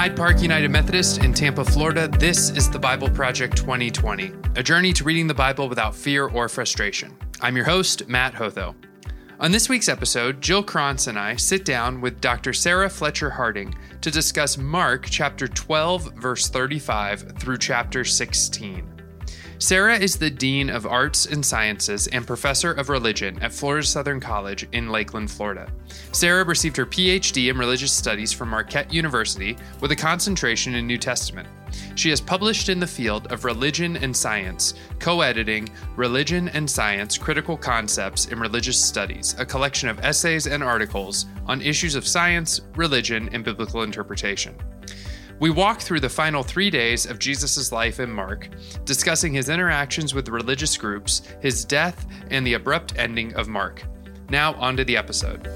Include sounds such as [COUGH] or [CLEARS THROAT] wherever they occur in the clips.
Hyde Park United Methodist in Tampa, Florida, this is the Bible Project 2020, a journey to reading the Bible without fear or frustration. I'm your host, Mat Hotho. On this week's episode, Jill Krantz and I sit down with Dr. Sara Fletcher Harding to discuss Mark chapter 12, verse 35 through chapter 16. Sara is the Dean of Arts and Sciences and Professor of Religion at Florida Southern College in Lakeland, Florida. Sara received her PhD in Religious Studies from Marquette University with a concentration in New Testament. She has published in the field of religion and science, co editing Religion and Science Critical Concepts in Religious Studies, a collection of essays and articles on issues of science, religion, and biblical interpretation. We walk through the final three days of Jesus' life in Mark, discussing his interactions with religious groups, his death, and the abrupt ending of Mark. Now, on to the episode.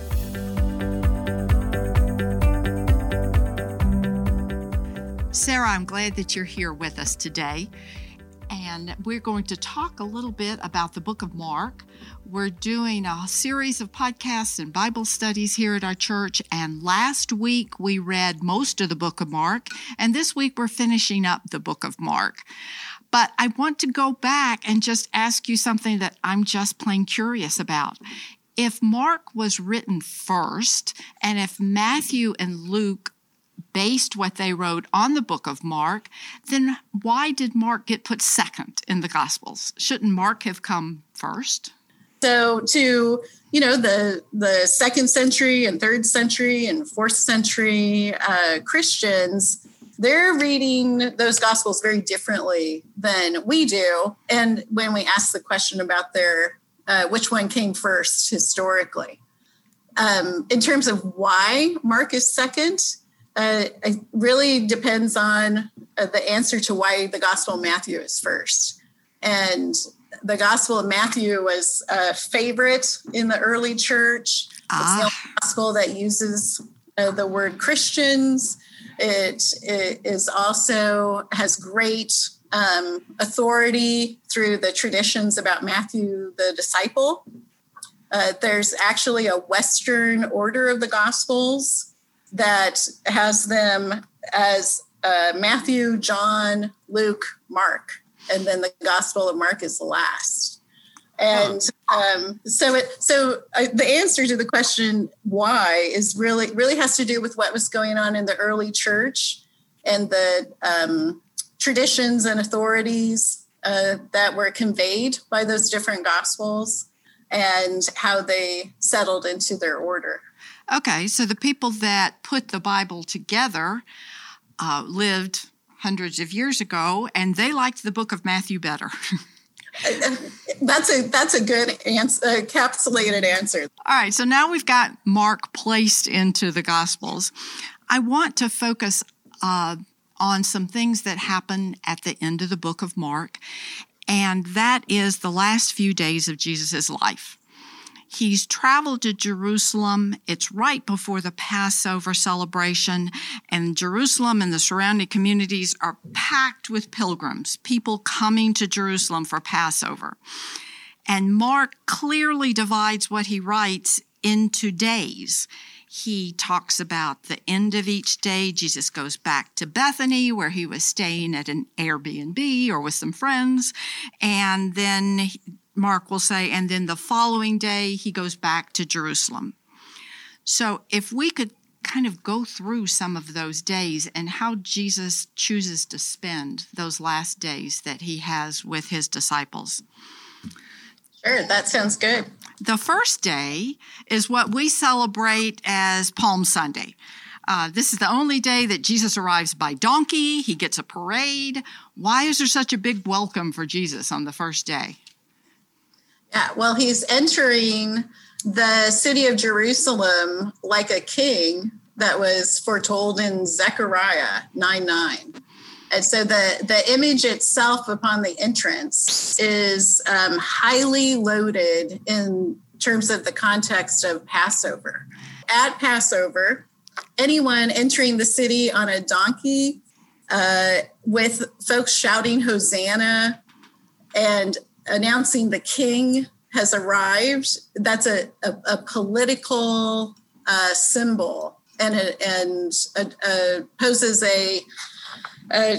Sara, I'm glad that you're here with us today. And we're going to talk a little bit about the book of Mark. We're doing a series of podcasts and Bible studies here at our church. And last week we read most of the book of Mark. And this week we're finishing up the book of Mark. But I want to go back and just ask you something that I'm just plain curious about. If Mark was written first, and if Matthew and Luke based what they wrote on the book of Mark, then why did Mark get put second in the Gospels? Shouldn't Mark have come first? So to you know the the second century and third century and fourth century uh, Christians, they're reading those gospels very differently than we do. And when we ask the question about their uh, which one came first historically, um, in terms of why Mark is second, uh, it really depends on uh, the answer to why the Gospel of Matthew is first. And the Gospel of Matthew was a favorite in the early church. Ah. It's the gospel that uses uh, the word Christians. It, it is also has great um, authority through the traditions about Matthew the disciple. Uh, there's actually a Western order of the Gospels that has them as uh, Matthew, John, Luke, Mark and then the Gospel of Mark is the last. And um, so it so uh, the answer to the question why is really really has to do with what was going on in the early church and the um, traditions and authorities uh, that were conveyed by those different gospels and how they settled into their order. Okay, so the people that put the Bible together uh, lived hundreds of years ago, and they liked the book of Matthew better. [LAUGHS] that's a that's a good answer, encapsulated answer. All right, so now we've got Mark placed into the Gospels. I want to focus uh, on some things that happen at the end of the book of Mark, and that is the last few days of Jesus' life. He's traveled to Jerusalem. It's right before the Passover celebration, and Jerusalem and the surrounding communities are packed with pilgrims, people coming to Jerusalem for Passover. And Mark clearly divides what he writes into days. He talks about the end of each day. Jesus goes back to Bethany, where he was staying at an Airbnb or with some friends. And then Mark will say, and then the following day he goes back to Jerusalem. So if we could kind of go through some of those days and how Jesus chooses to spend those last days that he has with his disciples. Sure, that sounds good. The first day is what we celebrate as Palm Sunday. Uh, this is the only day that Jesus arrives by donkey. He gets a parade. Why is there such a big welcome for Jesus on the first day? Yeah, well, he's entering the city of Jerusalem like a king that was foretold in Zechariah 9 9. And so the, the image itself upon the entrance is um, highly loaded in terms of the context of Passover. At Passover, anyone entering the city on a donkey uh, with folks shouting Hosanna and announcing the king has arrived, that's a, a, a political uh, symbol and and uh, poses a, a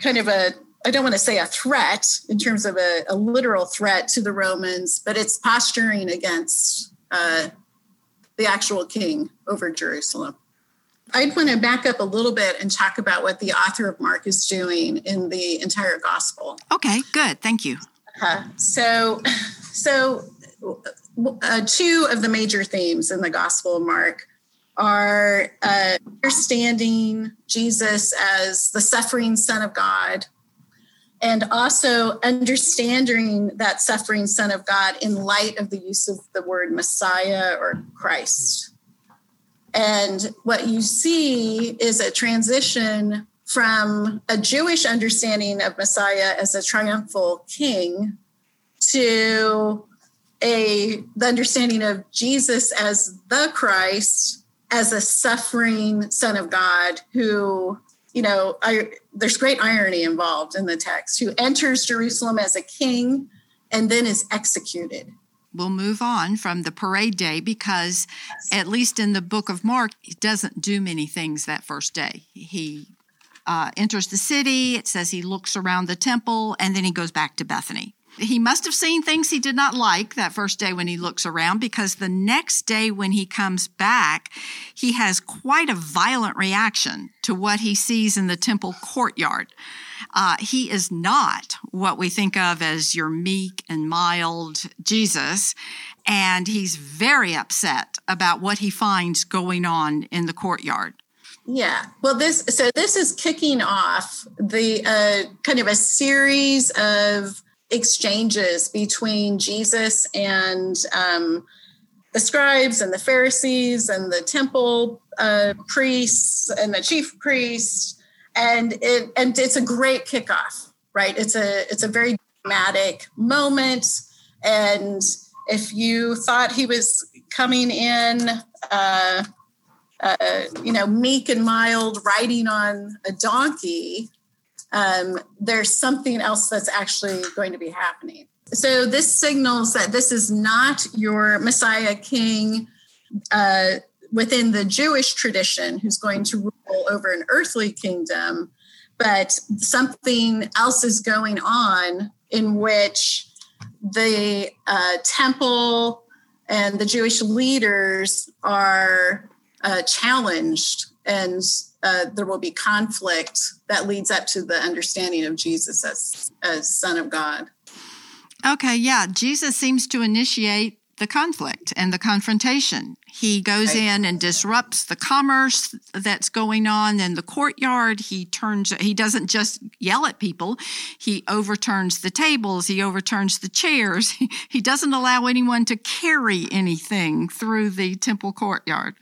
kind of a I don't want to say a threat in terms of a, a literal threat to the Romans, but it's posturing against uh, the actual king over Jerusalem. I'd want to back up a little bit and talk about what the author of Mark is doing in the entire gospel. Okay, good. Thank you. So, so uh, two of the major themes in the Gospel of Mark are uh, understanding Jesus as the suffering Son of God, and also understanding that suffering Son of God in light of the use of the word Messiah or Christ. And what you see is a transition from a Jewish understanding of Messiah as a triumphal king to a the understanding of Jesus as the Christ, as a suffering Son of God who, you know, I, there's great irony involved in the text, who enters Jerusalem as a king and then is executed. We'll move on from the parade day because, at least in the book of Mark, he doesn't do many things that first day. He uh, enters the city, it says he looks around the temple, and then he goes back to Bethany. He must have seen things he did not like that first day when he looks around because the next day when he comes back, he has quite a violent reaction to what he sees in the temple courtyard. Uh, he is not what we think of as your meek and mild Jesus, and he's very upset about what he finds going on in the courtyard. Yeah. Well, this so this is kicking off the uh, kind of a series of exchanges between Jesus and um, the scribes and the Pharisees and the temple uh, priests and the chief priests, and it and it's a great kickoff, right? It's a it's a very dramatic moment, and if you thought he was coming in. Uh, uh, you know, meek and mild, riding on a donkey, um, there's something else that's actually going to be happening. So this signals that this is not your Messiah King uh, within the Jewish tradition who's going to rule over an earthly kingdom, but something else is going on in which the uh, temple and the Jewish leaders are uh, challenged and uh, there will be conflict that leads up to the understanding of Jesus as, as Son of God. Okay, yeah. Jesus seems to initiate the conflict and the confrontation. He goes right. in and disrupts the commerce that's going on in the courtyard. He turns, he doesn't just yell at people, he overturns the tables, he overturns the chairs. [LAUGHS] He doesn't allow anyone to carry anything through the temple courtyard.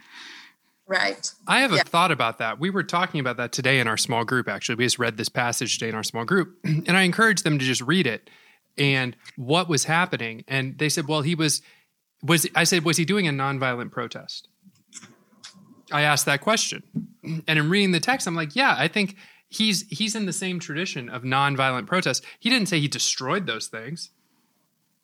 Right. I have a yeah. thought about that. We were talking about that today in our small group, actually. We just read this passage today in our small group, [CLEARS THROAT] and I encouraged them to just read it and what was happening. And they said, well, he was, was, I said, was he doing a nonviolent protest? I asked that question. And in reading the text, I'm like, yeah, I think he's he's in the same tradition of nonviolent protest. He didn't say he destroyed those things.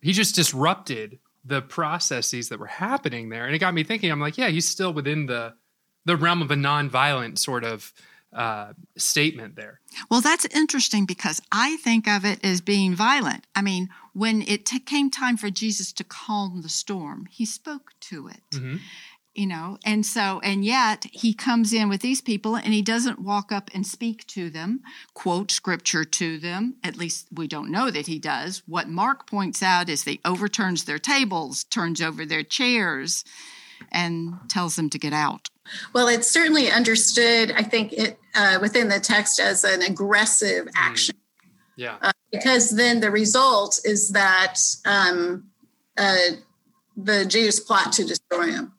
He just disrupted the processes that were happening there. And it got me thinking, I'm like, yeah, he's still within the the realm of a nonviolent sort of uh, statement there. Well, that's interesting because I think of it as being violent. I mean, when it t- came time for Jesus to calm the storm, he spoke to it. Mm-hmm. You know, and so, and yet he comes in with these people and he doesn't walk up and speak to them, quote scripture to them. At least we don't know that he does. What Mark points out is he overturns their tables, turns over their chairs, and tells them to get out. Well, it's certainly understood, I think, it uh, within the text as an aggressive hmm. action. Mm. Yeah. Uh, because then the result is that um, uh, the Jews plot to destroy him.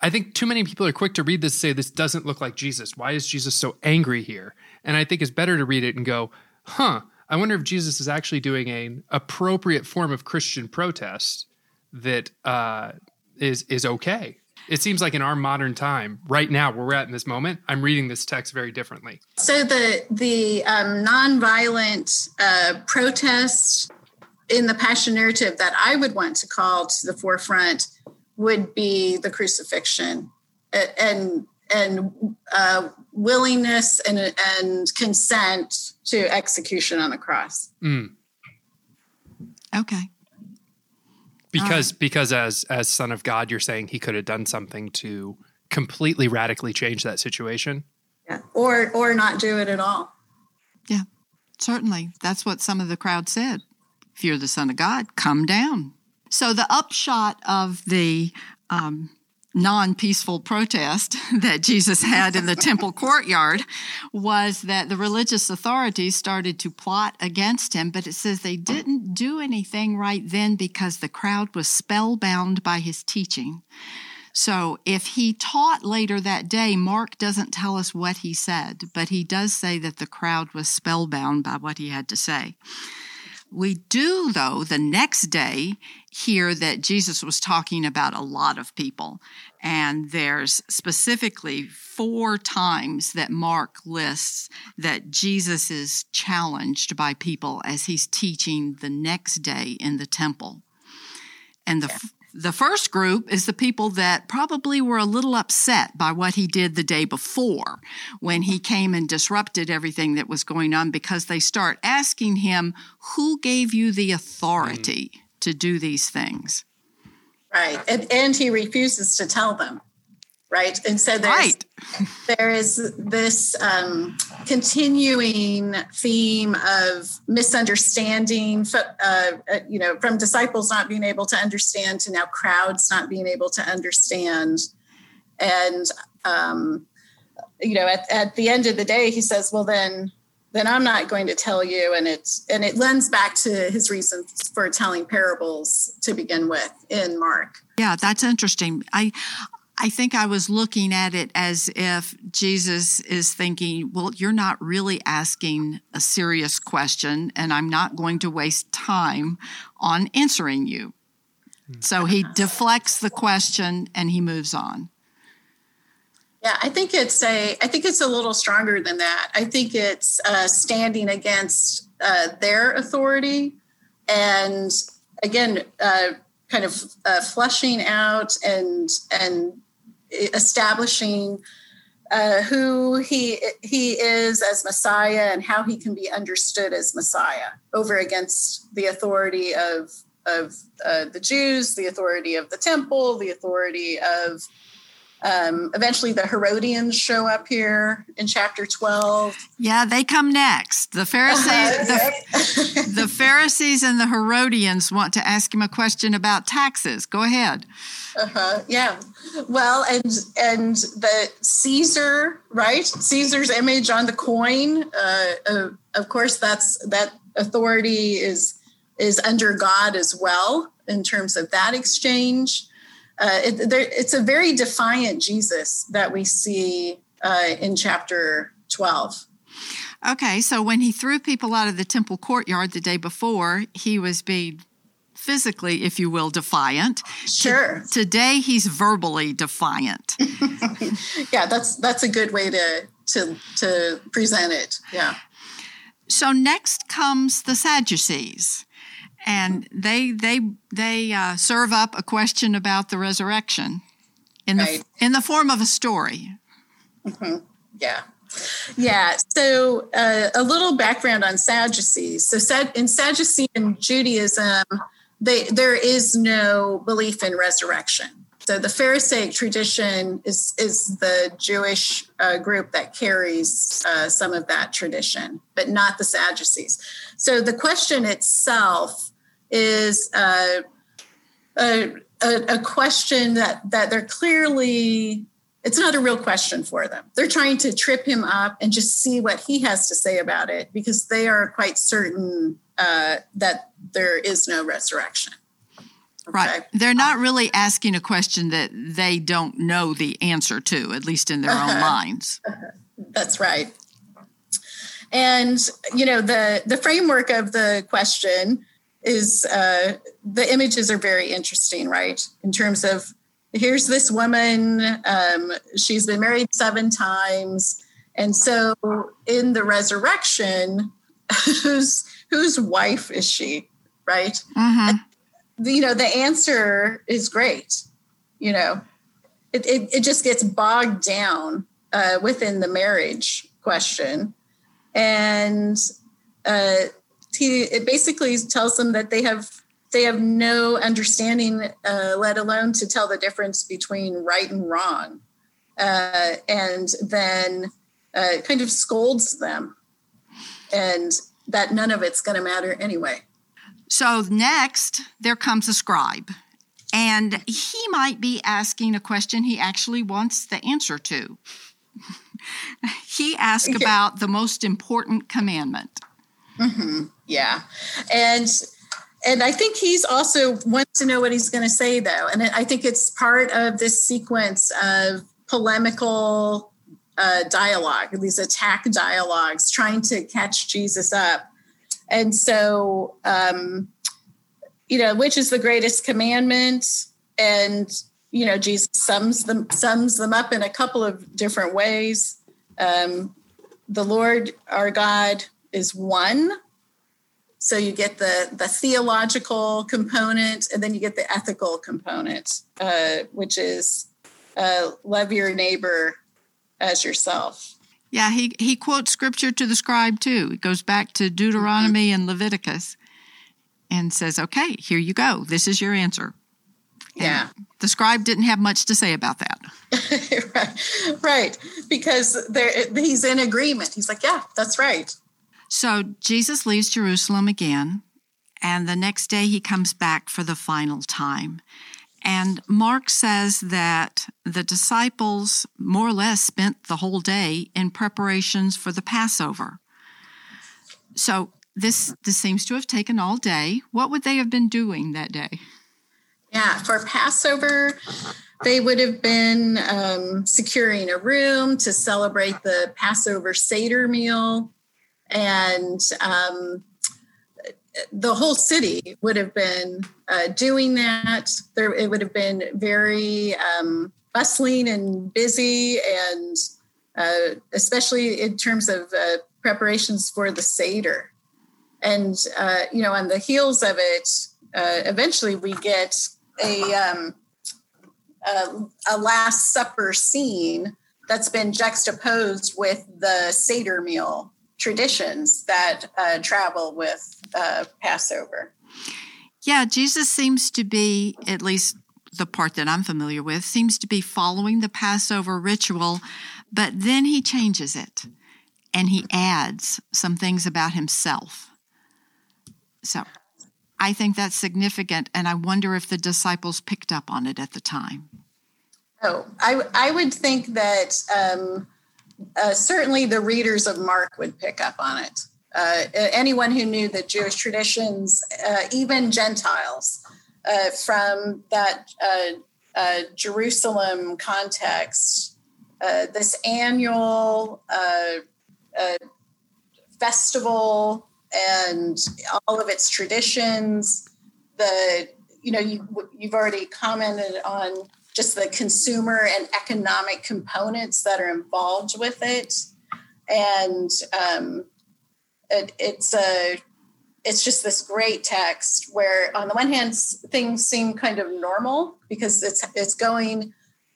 I think too many people are quick to read this and say, this doesn't look like Jesus. Why is Jesus so angry here? And I think it's better to read it and go, huh, I wonder if Jesus is actually doing an appropriate form of Christian protest that uh, is is okay it seems like in our modern time, right now, where we're at in this moment, I'm reading this text very differently. So the the um, nonviolent uh, protest in the passion narrative that I would want to call to the forefront would be the crucifixion, and and uh, willingness and and consent to execution on the cross. Mm. Okay. Because because as as son of God, you're saying he could have done something to completely radically change that situation. Yeah. Or or not do it at all. Yeah. Certainly. That's what some of the crowd said. If you're the son of God, come down. So the upshot of the um, non peaceful protest [LAUGHS] that Jesus had in the temple [LAUGHS] courtyard was that the religious authorities started to plot against him, but it says they didn't do anything right then because the crowd was spellbound by his teaching. So if he taught later that day, Mark doesn't tell us what he said, but he does say that the crowd was spellbound by what he had to say. We do, though, the next day hear that Jesus was talking about a lot of people. And there's specifically four times that Mark lists that Jesus is challenged by people as he's teaching the next day in the temple. And the, the first group is the people that probably were a little upset by what he did the day before when he came and disrupted everything that was going on because they start asking him, Who gave you the authority mm. to do these things? Right. And, and he refuses to tell them right? And so there's right. there is this um, continuing theme of misunderstanding, uh, uh, you know, from disciples not being able to understand to now crowds not being able to understand, and um, you know, at, at the end of the day, he says, "Well, then." then I'm not going to tell you. And it's and it lends back to his reasons for telling parables to begin with in Mark. Yeah, that's interesting. I I think I was looking at it as if Jesus is thinking, well, you're not really asking a serious question, and I'm not going to waste time on answering you. So he deflects the question and he moves on. Yeah, I think it's a. I think it's a little stronger than that. I think it's uh, standing against uh, their authority, and again, uh, kind of uh, flushing out and and establishing uh, who he he is as Messiah and how he can be understood as Messiah over against the authority of of uh, the Jews, the authority of the temple, the authority of um, eventually, the Herodians show up here in chapter 12. Yeah, they come next. The Pharisees, uh-huh, [LAUGHS] the, the, Pharisees and the Herodians want to ask him a question about taxes. Go ahead. Uh-huh, yeah. Well, and and the Caesar, right? Caesar's image on the coin. Uh, uh, of course, that's that authority is is under God as well in terms of that exchange uh, it, there, it's a very defiant Jesus that we see uh, in chapter 12. Okay, so when he threw people out of the temple courtyard the day before, he was being physically, if you will, defiant. Sure. T- today he's verbally defiant. [LAUGHS] yeah, that's that's a good way to to to present it. Yeah. So next comes the Sadducees and they they they uh, serve up a question about the resurrection in right. the in the form of a story. Mm-hmm. Yeah. Yeah. So, uh, a little background on Sadducees. So, in Sadducean Judaism, they, there is no belief in resurrection. So, the Pharisaic tradition is is the Jewish uh, group that carries uh, some of that tradition, but not the Sadducees. So, the question itself is uh, a, a, a question that that they're clearly it's not a real question for them. They're trying to trip him up and just see what he has to say about it because they are quite certain uh, that there is no resurrection. Okay. Right. They're not really asking a question that they don't know the answer to, at least in their uh-huh. own minds. Uh-huh. That's right. And you know the the framework of the question is uh, the images are very interesting, right? In terms of here's this woman, um, she's been married seven times. And so in the resurrection, [LAUGHS] whose whose wife is she, right? Mm-hmm. And, you know, the answer is great. You know, it, it, it just gets bogged down uh, within the marriage question. And uh, he it basically tells them that they have they have no understanding, uh, let alone to tell the difference between right and wrong, uh, and then uh, kind of scolds them, and that none of it's going to matter anyway. So next, there comes a scribe, and he might be asking a question he actually wants the answer to. [LAUGHS] he asked about the most important commandment. Mm-hmm. Yeah, and and I think he's also wants to know what he's going to say though, and I think it's part of this sequence of polemical uh, dialogue, these attack dialogues, trying to catch Jesus up, and so um, you know, which is the greatest commandment, and you know, Jesus sums them sums them up in a couple of different ways. Um, the Lord our God is one. So you get the the theological component, and then you get the ethical component, uh, which is uh, love your neighbor as yourself. Yeah, he he quotes scripture to the scribe too. It goes back to Deuteronomy mm-hmm. and Leviticus, and says, "Okay, here you go. This is your answer." yeah. The scribe didn't have much to say about that. [LAUGHS] right. right. Because there, he's in agreement. He's like, yeah, that's right. So Jesus leaves Jerusalem again, and the next day he comes back for the final time. And Mark says that the disciples more or less spent the whole day in preparations for the Passover. So this this seems to have taken all day. What would they have been doing that day? Yeah, for Passover, they would have been um, securing a room to celebrate the Passover Seder meal. And um, the whole city would have been uh, doing that. There, it would have been very um, bustling and busy, and uh, especially in terms of uh, preparations for the Seder. And, uh, you know, on the heels of it, uh, eventually we get a, um, a, a Last Supper scene that's been juxtaposed with the Seder meal traditions that uh, travel with uh, Passover. Yeah, Jesus seems to be, at least the part that I'm familiar with, seems to be following the Passover ritual, but then he changes it and he adds some things about himself. So I think that's significant, and I wonder if the disciples picked up on it at the time. Oh, I, I would think that um, uh, certainly the readers of Mark would pick up on it. Uh, anyone who knew the Jewish traditions, uh, even Gentiles, uh, from that uh, uh, Jerusalem context, this annual festival and all of its traditions. The you know you you've already commented on just the consumer and economic components that are involved with it, and um, it, it's a it's just this great text where on the one hand things seem kind of normal because it's it's going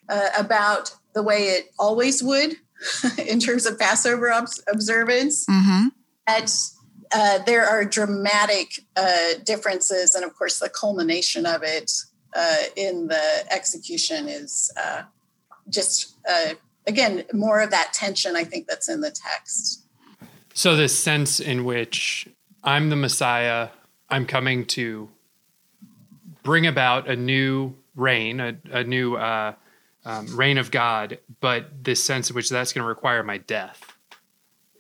uh, about the way it always would [LAUGHS] in terms of Passover observance. Mm-hmm. At uh, there are dramatic uh, differences, and of course, the culmination of it uh, in the execution is uh, just uh, again more of that tension. I think that's in the text. So, this sense in which I'm the Messiah, I'm coming to bring about a new reign, a, a new uh, um, reign of God, but this sense in which that's going to require my death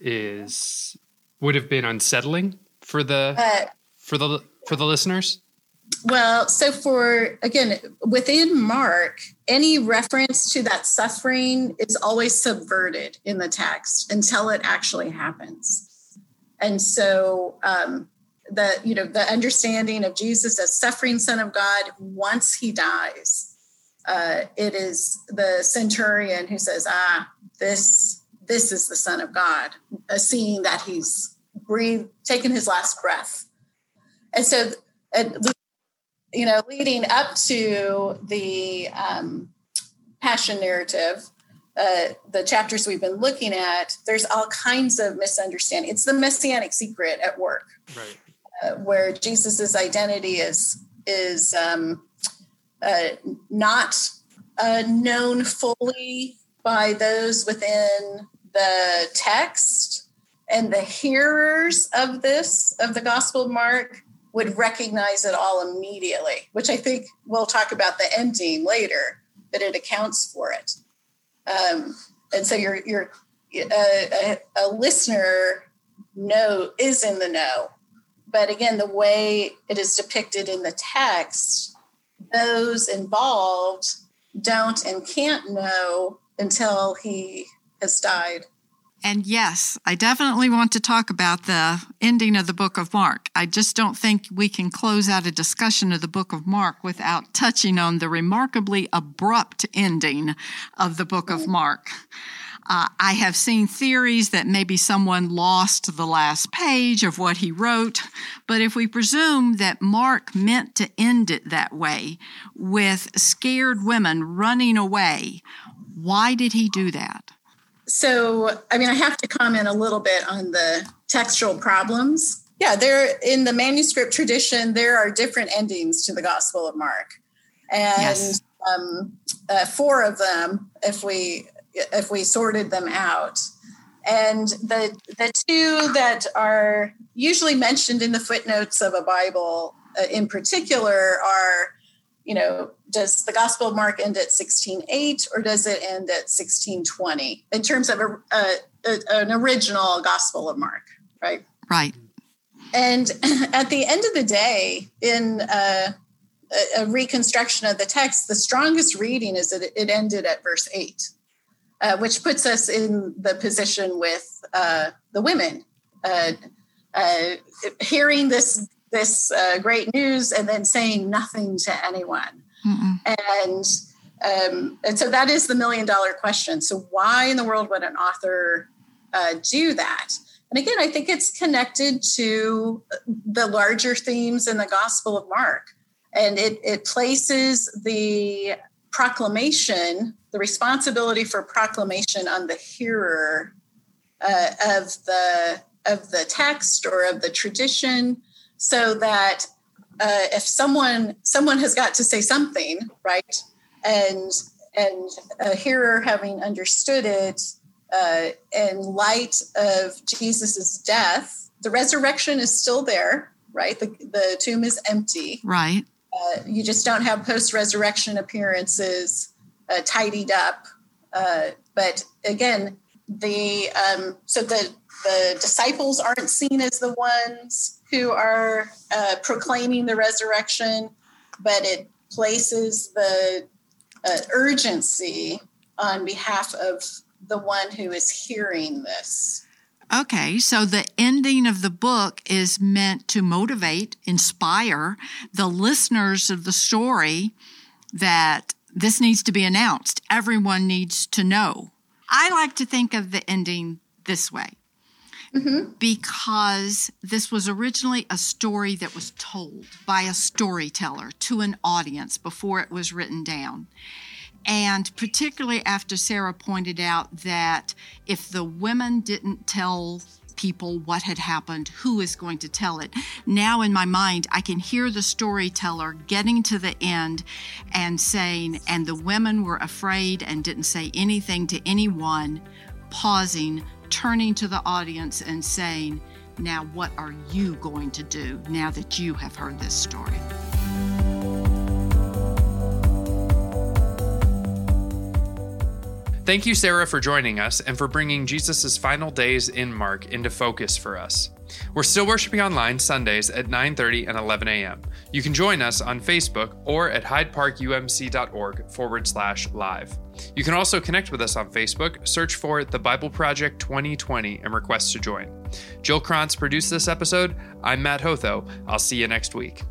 is would have been unsettling for the uh, for the for the listeners? Well, so for again within Mark, any reference to that suffering is always subverted in the text until it actually happens. And so um, the you know the understanding of Jesus as suffering Son of God once he dies, uh, it is the centurion who says, "Ah, this this is the Son of God, uh, seeing that he's breathed, taken his last breath. And so, uh, you know, leading up to the um, passion narrative, uh, the chapters we've been looking at, there's all kinds of misunderstanding. It's the messianic secret at work, right? Uh, where Jesus's identity is is um, uh, not uh, known fully by those within the text, and the hearers of this of the Gospel of Mark would recognize it all immediately. Which I think we'll talk about the ending later, but it accounts for it. Um, and so you're you're a, a, listener know is in the know but again the way it is depicted in the text those involved don't and can't know until he has died and yes, I definitely want to talk about the ending of the book of Mark. I just don't think we can close out a discussion of the book of Mark without touching on the remarkably abrupt ending of the book of Mark. Uh, I have seen theories that maybe someone lost the last page of what he wrote, but if we presume that Mark meant to end it that way, with scared women running away, why did he do that? So, I mean, I have to comment a little bit on the textual problems. Yeah, there in the manuscript tradition, there are different endings to the Gospel of Mark, and yes. um, uh, four of them, if we if we sorted them out, and the the two that are usually mentioned in the footnotes of a Bible, uh, in particular, are you know, does the Gospel of Mark end at 16:8 or does it end at 16:20 in terms of a, a, a, an original Gospel of Mark, right? Right. And [LAUGHS] at the end of the day, in uh, a, a, reconstruction of the text, the strongest reading is that it ended at verse 8, uh, which puts us in the position with uh, the women. Uh, uh, hearing this this uh, great news and then saying nothing to anyone. Mm-mm. And um, and so that is the million dollar question. So why in the world would an author uh, do that? And again, I think it's connected to the larger themes in the Gospel of Mark, and it it places the proclamation, the responsibility for proclamation, on the hearer uh, of the of the text or of the tradition so that uh, if someone someone has got to say something right and and a hearer having understood it uh, in light of jesus's death the resurrection is still there right? The, the tomb is empty. Right. Uh, you just don't have post-resurrection appearances uh, tidied up. Uh, but again the um, so the the disciples aren't seen as the ones who are uh, proclaiming the resurrection, but it places the uh, urgency on behalf of the one who is hearing this. Okay, so the ending of the book is meant to motivate, inspire the listeners of the story that this needs to be announced. Everyone needs to know. I like to think of the ending this way mm-hmm. because this was originally a story that was told by a storyteller to an audience before it was written down. And particularly after Sara pointed out that if the women didn't tell people what had happened, who is going to tell it. Now, in my mind, I can hear the storyteller getting to the end and saying, and the women were afraid and didn't say anything to anyone, pausing turning to the audience and saying, Now, what are you going to do now that you have heard this story? Thank you, Sara, for joining us and for bringing Jesus' final days in Mark into focus for us. We're still worshiping online Sundays at 9:30 and 11 a.m. You can join us on Facebook or at hydeparkumc.org forward slash live. You can also connect with us on Facebook, search for the Bible Project 2020, and request to join. Jill Krantz produced this episode. I'm Mat Hotho. I'll see you next week.